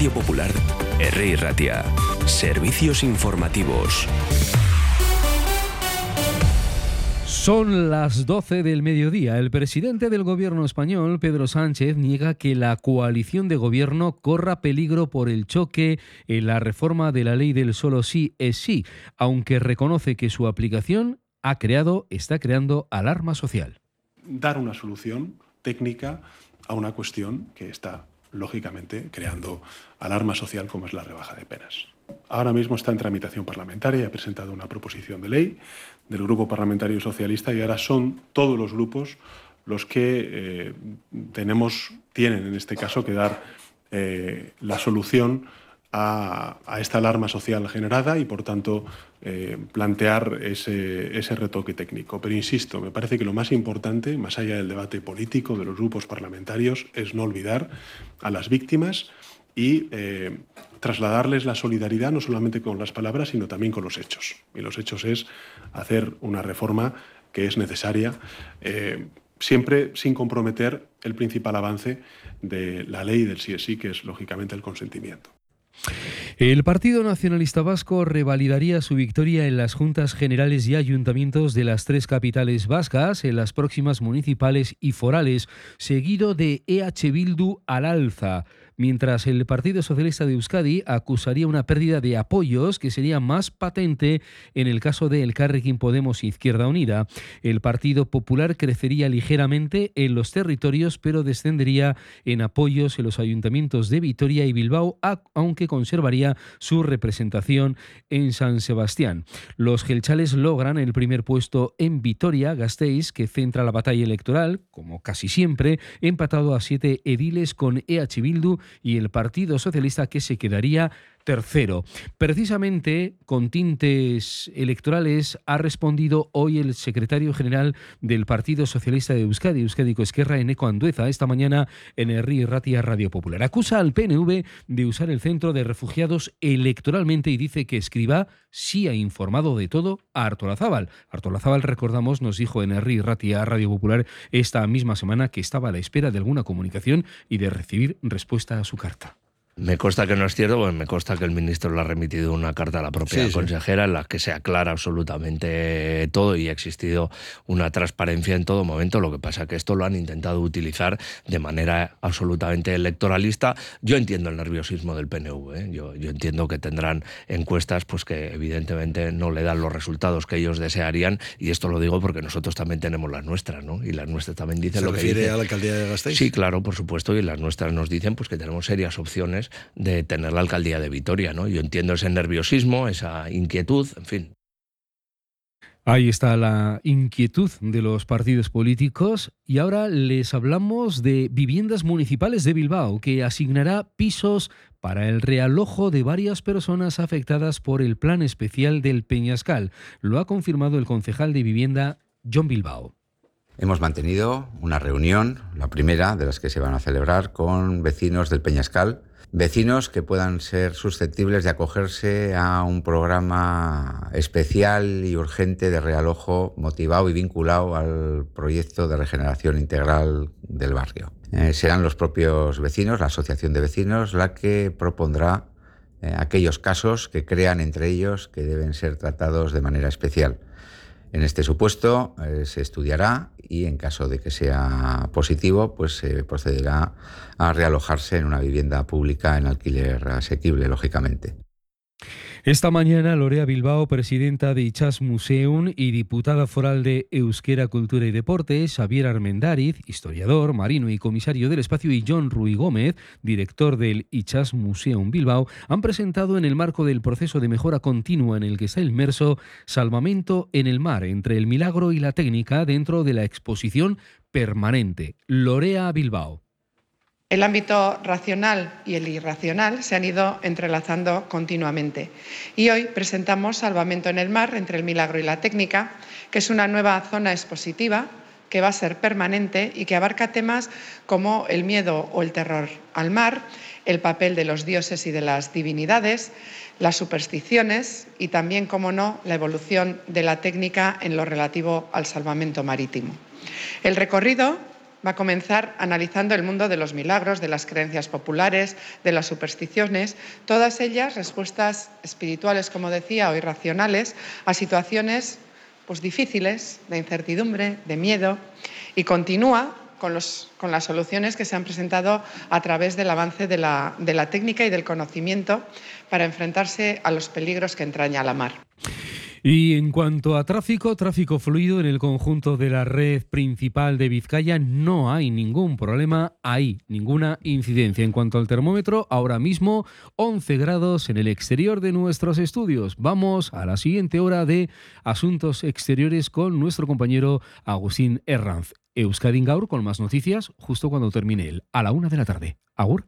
Radio Popular, R. Ratia. Servicios informativos. Son las 12 del mediodía. El presidente del gobierno español, Pedro Sánchez, niega que la coalición de gobierno corra peligro por el choque en la reforma de la ley del solo sí es sí, aunque reconoce que su aplicación ha creado, está creando alarma social. Dar una solución técnica a una cuestión que está, lógicamente, creando alarma social como es la rebaja de penas. Ahora mismo está en tramitación parlamentaria, ha presentado una proposición de ley del Grupo Parlamentario Socialista y ahora son todos los grupos los que eh, tenemos, tienen en este caso que dar eh, la solución a, esta alarma social generada y, por tanto, eh, plantear ese, retoque técnico. Pero insisto, me parece que lo más importante, más allá del debate político de los grupos parlamentarios, es no olvidar a las víctimas y trasladarles la solidaridad no solamente con las palabras, sino también con los hechos. Y los hechos es hacer una reforma que es necesaria, eh, siempre sin comprometer el principal avance de la ley del sí es sí, que es lógicamente el consentimiento. El Partido Nacionalista Vasco revalidaría su victoria en las juntas generales y ayuntamientos de las tres capitales vascas en las próximas municipales y forales, seguido de EH Bildu al alza mientras el Partido Socialista de Euskadi acusaría una pérdida de apoyos que sería más patente en el caso de El Carrequín Podemos Izquierda Unida. El Partido Popular crecería ligeramente en los territorios, pero descendería en apoyos en los ayuntamientos de Vitoria y Bilbao, aunque conservaría su representación en San Sebastián. Los gelchales logran el primer puesto en Vitoria, Gasteiz, que centra la batalla electoral, como casi siempre, empatado a siete ediles con EH Bildu y el Partido Socialista que se quedaría tercero. Precisamente con tintes electorales ha respondido hoy el secretario general del Partido Socialista de Euskadi, Euskadi Esquerra, Eneco Andueza, esta mañana en el Ratia Radio Popular. Acusa al PNV de usar el centro de refugiados electoralmente y dice que Escriba sí ha informado de todo a Artolazábal. Artolazábal, recordamos, nos dijo en el Ratia Radio Popular esta misma semana que estaba a la espera de alguna comunicación y de recibir respuesta a su carta. Me consta que no es cierto, porque me consta que el ministro le ha remitido una carta a la propia consejera en la que se aclara absolutamente todo y ha existido una transparencia en todo momento. Lo que pasa es que esto lo han intentado utilizar de manera absolutamente electoralista. Yo entiendo el nerviosismo del PNV. ¿eh? Yo, yo, entiendo que tendrán encuestas pues que evidentemente no le dan los resultados que ellos desearían y esto lo digo porque nosotros también tenemos las nuestras, ¿no? Y las nuestras también dicen lo que refiere a la alcaldía de Gasteiz? Sí, claro, por supuesto, y las nuestras nos dicen pues que tenemos serias opciones de tener la alcaldía de Vitoria. ¿no? Yo entiendo ese nerviosismo, esa inquietud, en fin. Ahí está la inquietud de los partidos políticos y ahora les hablamos de viviendas municipales de Bilbao que asignará pisos para el realojo de varias personas afectadas por el plan especial del Peñascal. Lo ha confirmado el concejal de vivienda John Bilbao. Hemos mantenido una reunión, la primera de las que se van a celebrar, con vecinos del Peñascal vecinos que puedan ser susceptibles de acogerse a un programa especial y urgente de realojo motivado y vinculado al proyecto de regeneración integral del barrio. Eh, serán los propios vecinos, la asociación de vecinos, la que propondrá eh, aquellos casos que crean entre ellos que deben ser tratados de manera especial. En este supuesto eh, se estudiará y en caso de que sea positivo, pues se procederá a realojarse en una vivienda pública en alquiler asequible, lógicamente. Esta mañana Lorea Bilbao, presidenta de Ichas Museum y diputada foral de Euskera, Cultura y Deportes, Xavier Armendariz, historiador, marino y comisario del espacio, y John Ruy Gómez, director del Ichas Museum Bilbao, han presentado en el marco del proceso de mejora continua en el que está inmerso Salvamento en el mar entre el milagro y la técnica dentro de la exposición permanente. Lorea Bilbao. El ámbito racional y el irracional se han ido entrelazando continuamente. Y hoy presentamos Salvamento en el Mar entre el milagro y la técnica, que es una nueva zona expositiva que va a ser permanente y que abarca temas como el miedo o el terror al mar, el papel de los dioses y de las divinidades, las supersticiones y también, como no, la evolución de la técnica en lo relativo al salvamento marítimo. El recorrido va a comenzar analizando el mundo de los milagros, de las creencias populares, de las supersticiones, todas ellas respuestas espirituales, como decía, o irracionales a situaciones pues, difíciles, de incertidumbre, de miedo, y continúa con, las soluciones que se han presentado a través del avance de la, de la técnica y del conocimiento para enfrentarse a los peligros que entraña la mar. Y en cuanto a tráfico, tráfico fluido en el conjunto de la red principal de Vizcaya, no hay ningún problema, hay ninguna incidencia. En cuanto al termómetro, ahora mismo 11 grados en el exterior de nuestros estudios. Vamos a la siguiente hora de Asuntos Exteriores con nuestro compañero Agustín Herranz. Euskadi Gaur con más noticias justo cuando termine él, a la una de la tarde. Agur.